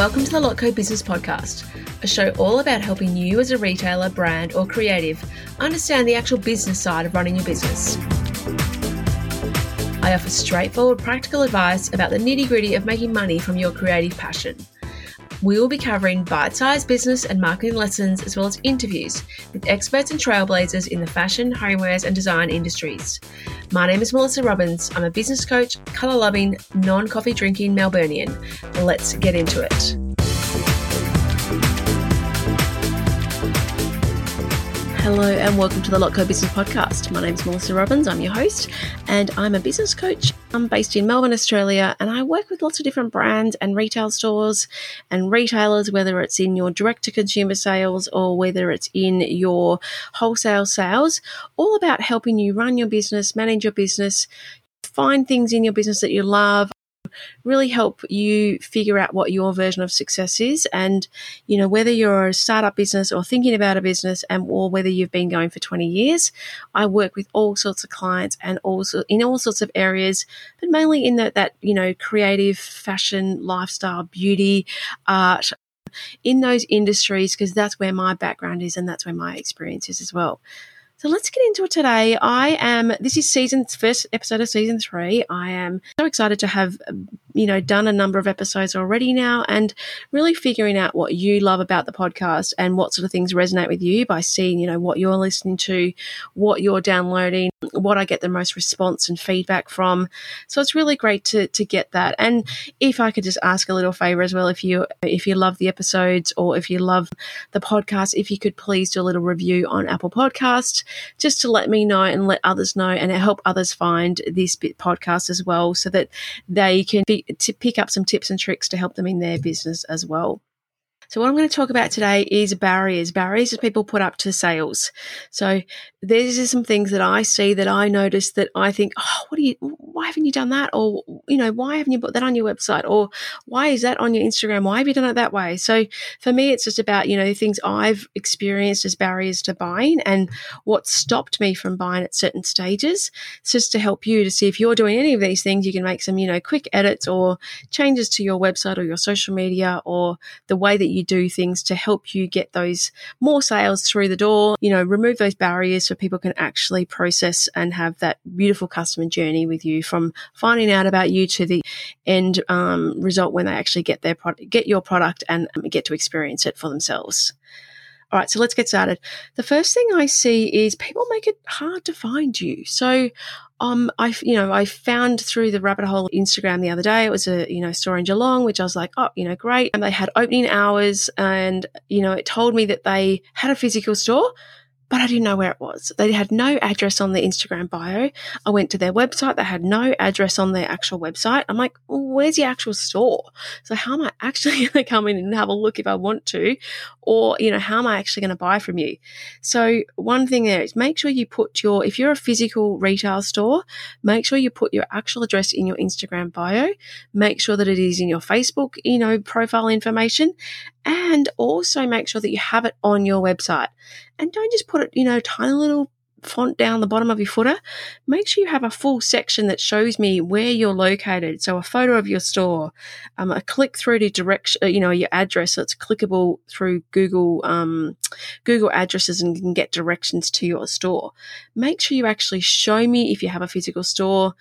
Welcome to the Lotco Business Podcast, a show all about helping you as a retailer, brand, or creative understand the actual business side of running your business. I offer straightforward, practical advice about the nitty gritty of making money from your creative passion. We will be covering bite sized business and marketing lessons as well as interviews with experts and trailblazers in the fashion, homewares, and design industries. My name is Melissa Robbins. I'm a business coach, colour loving, non coffee drinking Melburnian. Let's get into it. Hello and welcome to the Lotco Business Podcast. My name is Melissa Robbins. I'm your host, and I'm a business coach. I'm based in Melbourne, Australia, and I work with lots of different brands and retail stores and retailers, whether it's in your direct to consumer sales or whether it's in your wholesale sales, all about helping you run your business, manage your business, find things in your business that you love, really help you figure out what your version of success is and you know whether you're a startup business or thinking about a business and or whether you've been going for 20 years i work with all sorts of clients and also in all sorts of areas but mainly in that that you know creative fashion lifestyle beauty art in those industries because that's where my background is and that's where my experience is as well so let's get into it today. I am, this is season, first episode of season three. I am so excited to have, you know, done a number of episodes already now and really figuring out what you love about the podcast and what sort of things resonate with you by seeing, you know, what you're listening to, what you're downloading, what I get the most response and feedback from. So it's really great to, to get that. And if I could just ask a little favor as well, if you, if you love the episodes or if you love the podcast, if you could please do a little review on Apple Podcast just to let me know and let others know and help others find this bit podcast as well so that they can to pick up some tips and tricks to help them in their business as well. So what I'm going to talk about today is barriers, barriers that people put up to sales. So these are some things that I see that I notice that I think, oh, what do you, why haven't you done that? Or, you know, why haven't you put that on your website? Or why is that on your Instagram? Why have you done it that way? So for me, it's just about, you know, things I've experienced as barriers to buying and what stopped me from buying at certain stages. It's just to help you to see if you're doing any of these things, you can make some, you know, quick edits or changes to your website or your social media or the way that you do things to help you get those more sales through the door, you know, remove those barriers so people can actually process and have that beautiful customer journey with you from finding out about you to the end um, result when they actually get their product, get your product and um, get to experience it for themselves. All right, so let's get started. The first thing I see is people make it hard to find you. So um, I, you know, I found through the rabbit hole Instagram the other day. It was a, you know, store in Geelong, which I was like, oh, you know, great. And they had opening hours, and you know, it told me that they had a physical store, but I didn't know where it was. They had no address on their Instagram bio. I went to their website. They had no address on their actual website. I'm like, well, where's the actual store? So how am I actually going to come in and have a look if I want to? Or, you know, how am I actually going to buy from you? So one thing there is make sure you put your, if you're a physical retail store, make sure you put your actual address in your Instagram bio. Make sure that it is in your Facebook, you know, profile information and also make sure that you have it on your website. And don't just put it, you know, tiny little font down the bottom of your footer. Make sure you have a full section that shows me where you're located. So a photo of your store, um, a click through to direction, uh, you know, your address. So it's clickable through Google, um, Google addresses and you can get directions to your store. Make sure you actually show me if you have a physical store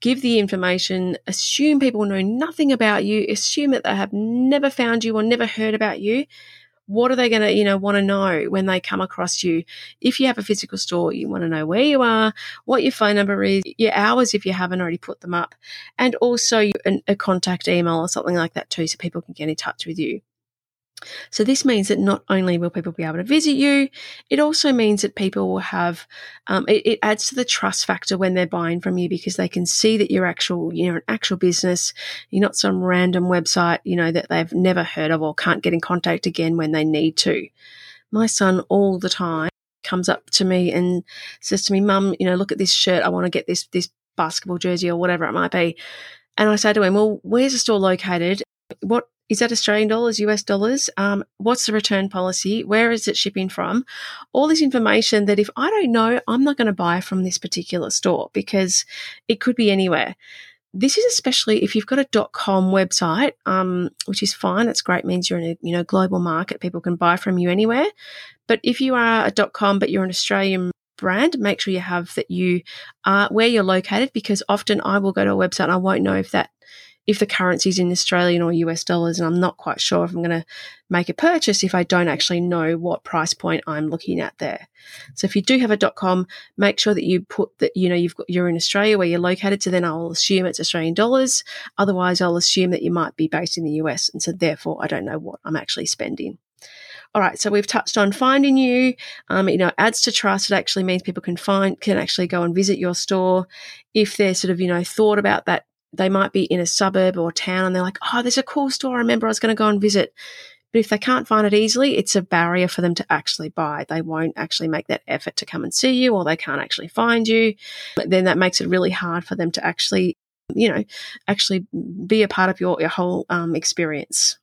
give the information, assume people know nothing about you, assume that they have never found you or never heard about you. What are they going to, you know, want to know when they come across you? If you have a physical store, you want to know where you are, what your phone number is, your hours if you haven't already put them up, and also a contact email or something like that too, so people can get in touch with you. So this means that not only will people be able to visit you, it also means that people will have, um, it, it, adds to the trust factor when they're buying from you because they can see that you're actual, you're an actual business. You're not some random website, you know, that they've never heard of or can't get in contact again when they need to. My son all the time comes up to me and says to me, mum, you know, look at this shirt. I want to get this, this basketball jersey or whatever it might be. And I say to him, well, where's the store located? What is that Australian dollars, US dollars? Um, what's the return policy? Where is it shipping from? All this information that if I don't know, I'm not going to buy from this particular store because it could be anywhere. this is especially if you've got a .com website, um, which is fine. It's great. It means you're in a you know global market. People can buy from you anywhere. But if you are a dot .com, but you're an Australian brand, make sure you have that you are where you're located because often I will go to a website and I won't know if that if the currency is in Australian or US dollars, and I'm not quite sure if I'm going to make a purchase if I don't actually know what price point I'm looking at there. So if you do have a dot .com, make sure that you put that you know you've got you're in Australia where you're located. So then I'll assume it's Australian dollars. Otherwise, I'll assume that you might be based in the US, and so therefore I don't know what I'm actually spending. All right, so we've touched on finding you. Um, you know, adds to trust. It actually means people can find, can actually go and visit your store if they're sort of, you know, thought about that. They might be in a suburb or town and they're like, oh, there's a cool store. I remember I was going to go and visit. But if they can't find it easily, it's a barrier for them to actually buy. They won't actually make that effort to come and see you, or they can't actually find you. But Then that makes it really hard for them to actually, you know, actually be a part of your, your whole um, experience.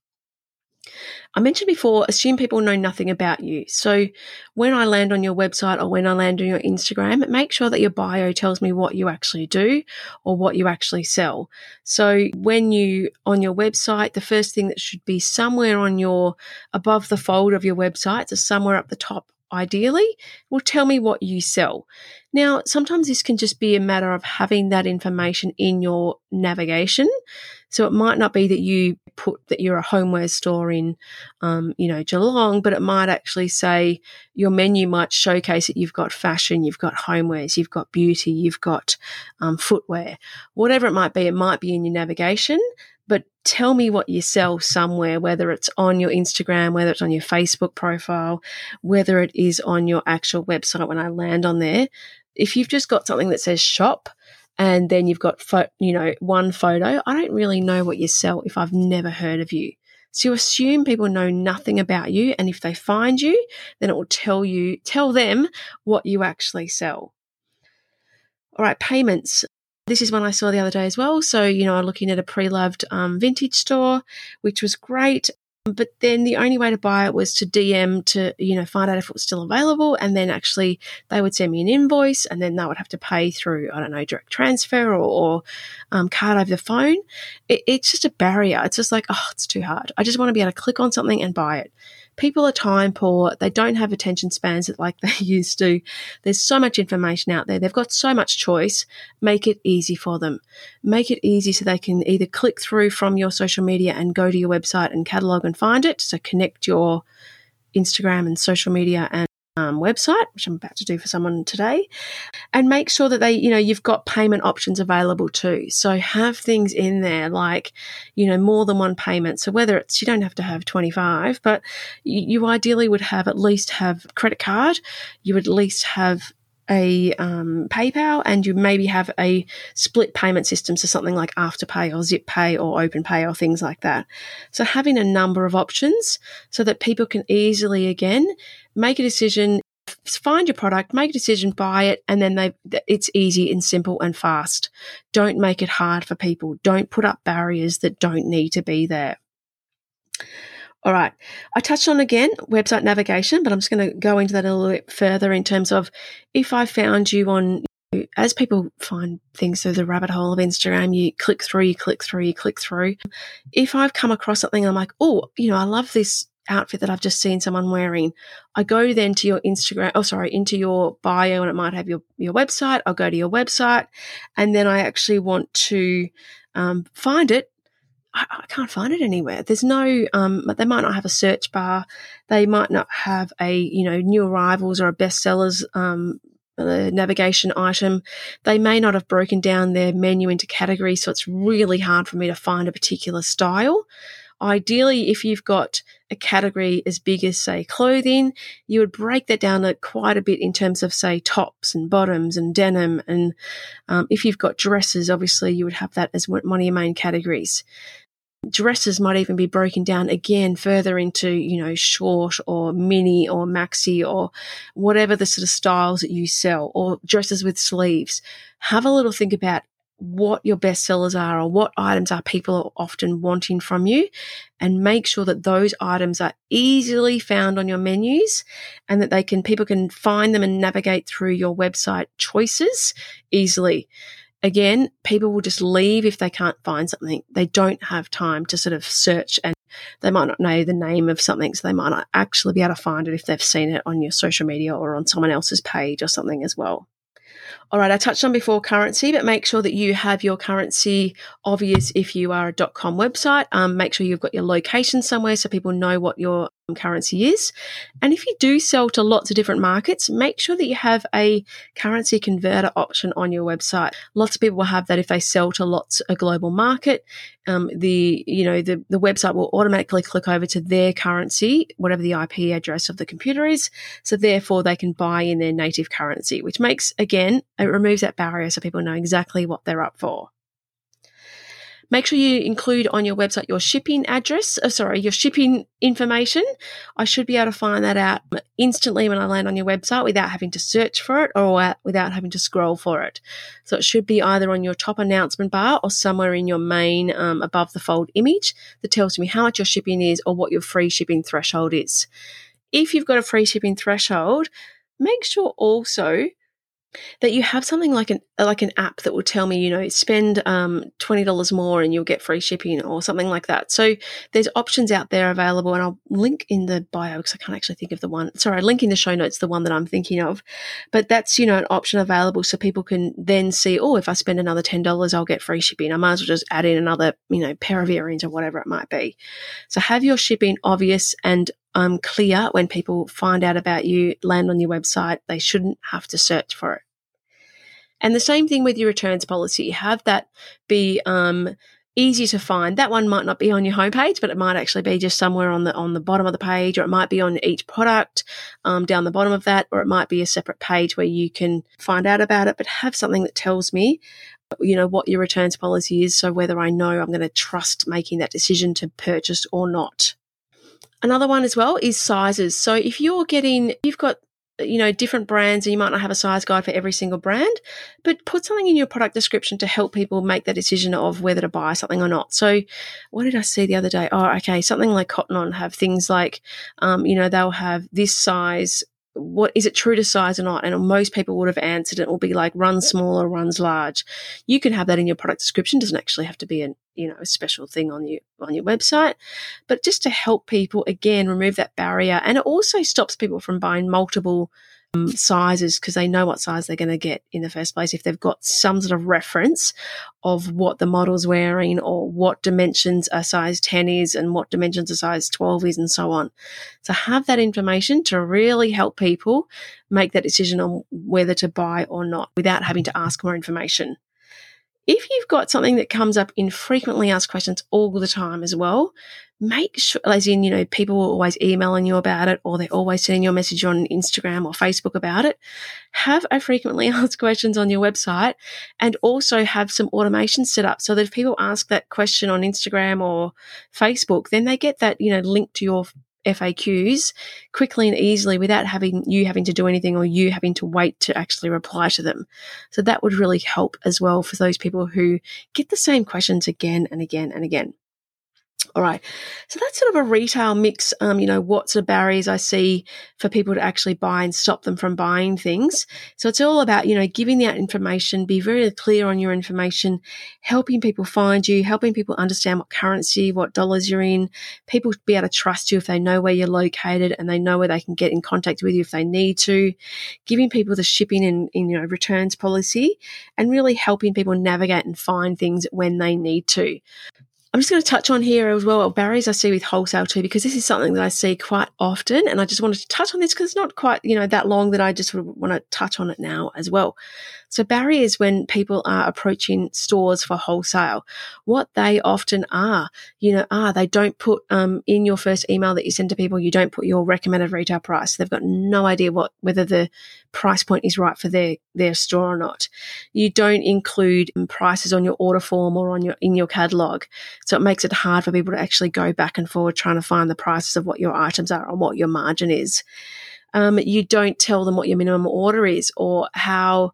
I mentioned before, assume people know nothing about you. So when I land on your website or when I land on your Instagram, make sure that your bio tells me what you actually do or what you actually sell. So when you on your website, the first thing that should be somewhere on your above the fold of your website, so somewhere up the top ideally, will tell me what you sell. Now, sometimes this can just be a matter of having that information in your navigation. So it might not be that you put that you're a homeware store in, um, you know, Geelong, but it might actually say your menu might showcase that you've got fashion, you've got homewares, you've got beauty, you've got um, footwear, whatever it might be. It might be in your navigation, but tell me what you sell somewhere, whether it's on your Instagram, whether it's on your Facebook profile, whether it is on your actual website when I land on there. If you've just got something that says shop and then you've got, fo- you know, one photo, I don't really know what you sell if I've never heard of you. So you assume people know nothing about you. And if they find you, then it will tell you, tell them what you actually sell. All right, payments. This is one I saw the other day as well. So, you know, I'm looking at a pre loved um, vintage store, which was great. But then the only way to buy it was to DM to, you know, find out if it was still available. And then actually they would send me an invoice and then they would have to pay through, I don't know, direct transfer or, or um, card over the phone. It, it's just a barrier. It's just like, oh, it's too hard. I just want to be able to click on something and buy it people are time poor. They don't have attention spans like they used to. There's so much information out there. They've got so much choice. Make it easy for them. Make it easy so they can either click through from your social media and go to your website and catalog and find it. So connect your Instagram and social media and um, website, which I'm about to do for someone today, and make sure that they, you know, you've got payment options available too. So have things in there like, you know, more than one payment. So whether it's, you don't have to have 25, but you, you ideally would have at least have credit card. You would at least have a um, PayPal and you maybe have a split payment system, so something like Afterpay or Zip Pay or OpenPay or things like that. So having a number of options so that people can easily again make a decision, find your product, make a decision, buy it, and then they it's easy and simple and fast. Don't make it hard for people. Don't put up barriers that don't need to be there. All right. I touched on again website navigation, but I'm just going to go into that a little bit further in terms of if I found you on, as people find things through the rabbit hole of Instagram, you click through, you click through, you click through. If I've come across something, I'm like, oh, you know, I love this outfit that I've just seen someone wearing. I go then to your Instagram, oh, sorry, into your bio and it might have your, your website. I'll go to your website and then I actually want to um, find it I, I, can't find it anywhere. There's no, um, they might not have a search bar. They might not have a, you know, new arrivals or a bestsellers, um, navigation item. They may not have broken down their menu into categories. So it's really hard for me to find a particular style. Ideally, if you've got a category as big as, say, clothing, you would break that down quite a bit in terms of, say, tops and bottoms and denim. And um, if you've got dresses, obviously you would have that as one of your main categories dresses might even be broken down again further into, you know, short or mini or maxi or whatever the sort of styles that you sell or dresses with sleeves. Have a little think about what your best sellers are or what items are people are often wanting from you and make sure that those items are easily found on your menus and that they can people can find them and navigate through your website choices easily again, people will just leave if they can't find something. They don't have time to sort of search and they might not know the name of something, so they might not actually be able to find it if they've seen it on your social media or on someone else's page or something as well. All right, I touched on before currency, but make sure that you have your currency obvious if you are a .com website. Um, make sure you've got your location somewhere so people know what your currency is. And if you do sell to lots of different markets, make sure that you have a currency converter option on your website. Lots of people will have that if they sell to lots a global market. Um, the you know the the website will automatically click over to their currency, whatever the IP address of the computer is. So therefore, they can buy in their native currency, which makes again it removes that barrier so people know exactly what they're up for. Make sure you include on your website your shipping address, oh, sorry, your shipping information. I should be able to find that out instantly when I land on your website without having to search for it or without having to scroll for it. So it should be either on your top announcement bar or somewhere in your main um, above the fold image that tells me how much your shipping is or what your free shipping threshold is. If you've got a free shipping threshold, make sure also that you have something like an like an app that will tell me, you know, spend um, twenty dollars more and you'll get free shipping or something like that. So there's options out there available, and I'll link in the bio because I can't actually think of the one. Sorry, link in the show notes the one that I'm thinking of. But that's you know an option available so people can then see, oh, if I spend another ten dollars, I'll get free shipping. I might as well just add in another you know pair of earrings or whatever it might be. So have your shipping obvious and um, clear when people find out about you, land on your website. They shouldn't have to search for it. And the same thing with your returns policy. Have that be um, easy to find. That one might not be on your homepage, but it might actually be just somewhere on the on the bottom of the page, or it might be on each product um, down the bottom of that, or it might be a separate page where you can find out about it. But have something that tells me you know what your returns policy is so whether i know i'm going to trust making that decision to purchase or not Another one as well is sizes. So if you're getting, you've got you know, different brands and you might not have a size guide for every single brand, but put something in your product description to help people make that decision of whether to buy something or not. So what did I see the other day? Oh, okay. Something like Cotton On have things like, um, you know, they'll have this size what is it true to size or not? And most people would have answered it will be like runs small or runs large. You can have that in your product description. It doesn't actually have to be an you know a special thing on you on your website, but just to help people again remove that barrier, and it also stops people from buying multiple sizes because they know what size they're going to get in the first place if they've got some sort of reference of what the model's wearing or what dimensions a size 10 is and what dimensions a size 12 is and so on. So have that information to really help people make that decision on whether to buy or not without having to ask more information. If you've got something that comes up in frequently asked questions all the time as well, make sure, as in, you know, people are always emailing you about it or they're always sending you a message on Instagram or Facebook about it. Have a frequently asked questions on your website and also have some automation set up so that if people ask that question on Instagram or Facebook, then they get that, you know, link to your FAQs quickly and easily without having you having to do anything or you having to wait to actually reply to them. So that would really help as well for those people who get the same questions again and again and again. All right. So that's sort of a retail mix. Um, you know, what sort of barriers I see for people to actually buy and stop them from buying things. So it's all about, you know, giving that information, be very clear on your information, helping people find you, helping people understand what currency, what dollars you're in, people be able to trust you if they know where you're located and they know where they can get in contact with you if they need to, giving people the shipping and, and you know, returns policy and really helping people navigate and find things when they need to. I'm just going to touch on here as well barriers I see with wholesale too, because this is something that I see quite often. And I just wanted to touch on this because it's not quite, you know, that long that I just want to touch on it now as well. So barriers when people are approaching stores for wholesale, what they often are, you know, are they don't put um, in your first email that you send to people, you don't put your recommended retail price. They've got no idea what whether the price point is right for their their store or not. You don't include prices on your order form or on your in your catalog, so it makes it hard for people to actually go back and forward trying to find the prices of what your items are and what your margin is. Um, you don't tell them what your minimum order is or how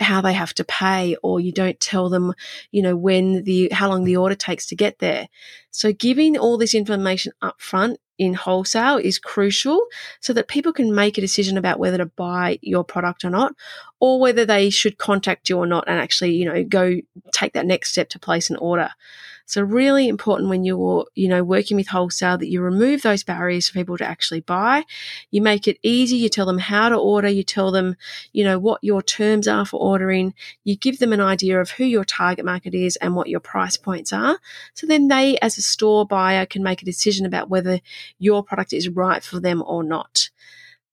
how they have to pay or you don't tell them you know when the how long the order takes to get there So giving all this information up front in wholesale is crucial so that people can make a decision about whether to buy your product or not, or whether they should contact you or not and actually, you know, go take that next step to place an order. So really important when you're, you know, working with wholesale that you remove those barriers for people to actually buy. You make it easy. You tell them how to order. You tell them, you know, what your terms are for ordering. You give them an idea of who your target market is and what your price points are. So then they, as a store buyer, can make a decision about whether your product is right for them or not.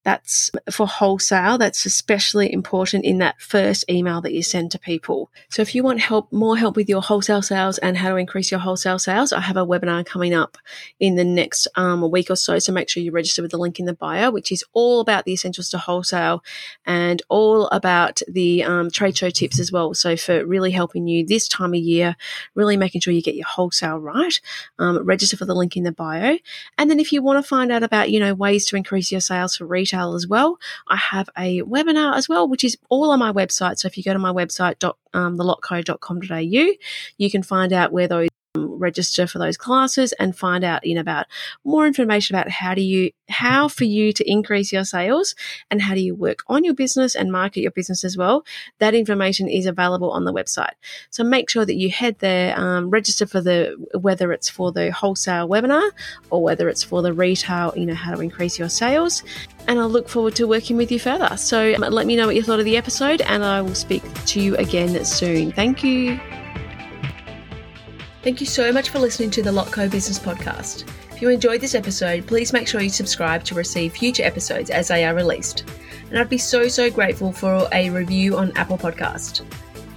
That's for wholesale. That's especially important in that first email that you send to people. So if you want help, more help with your wholesale sales and how to increase your wholesale sales, I have a webinar coming up in the next um, week or so. So make sure you register with the link in the bio, which is all about the essentials to wholesale and all about the um, trade show tips as well. So for really helping you this time of year, really making sure you get your wholesale right, um, register for the link in the bio. And then if you want to find out about, you know, ways to increase your sales for retail, retail as well. I have a webinar as well, which is all on my website. So if you go to my website, dot, um, thelotco.com.au, you can find out where those register for those classes and find out know about more information about how do you how for you to increase your sales and how do you work on your business and market your business as well that information is available on the website so make sure that you head there um, register for the whether it's for the wholesale webinar or whether it's for the retail you know how to increase your sales and I look forward to working with you further. So um, let me know what you thought of the episode, and I will speak to you again soon. Thank you. Thank you so much for listening to the Lotco Business Podcast. If you enjoyed this episode, please make sure you subscribe to receive future episodes as they are released. And I'd be so, so grateful for a review on Apple Podcast.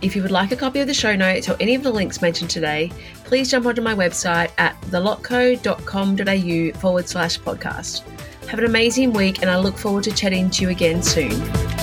If you would like a copy of the show notes or any of the links mentioned today, please jump onto my website at thelotco.com.au forward slash podcast. Have an amazing week, and I look forward to chatting to you again soon.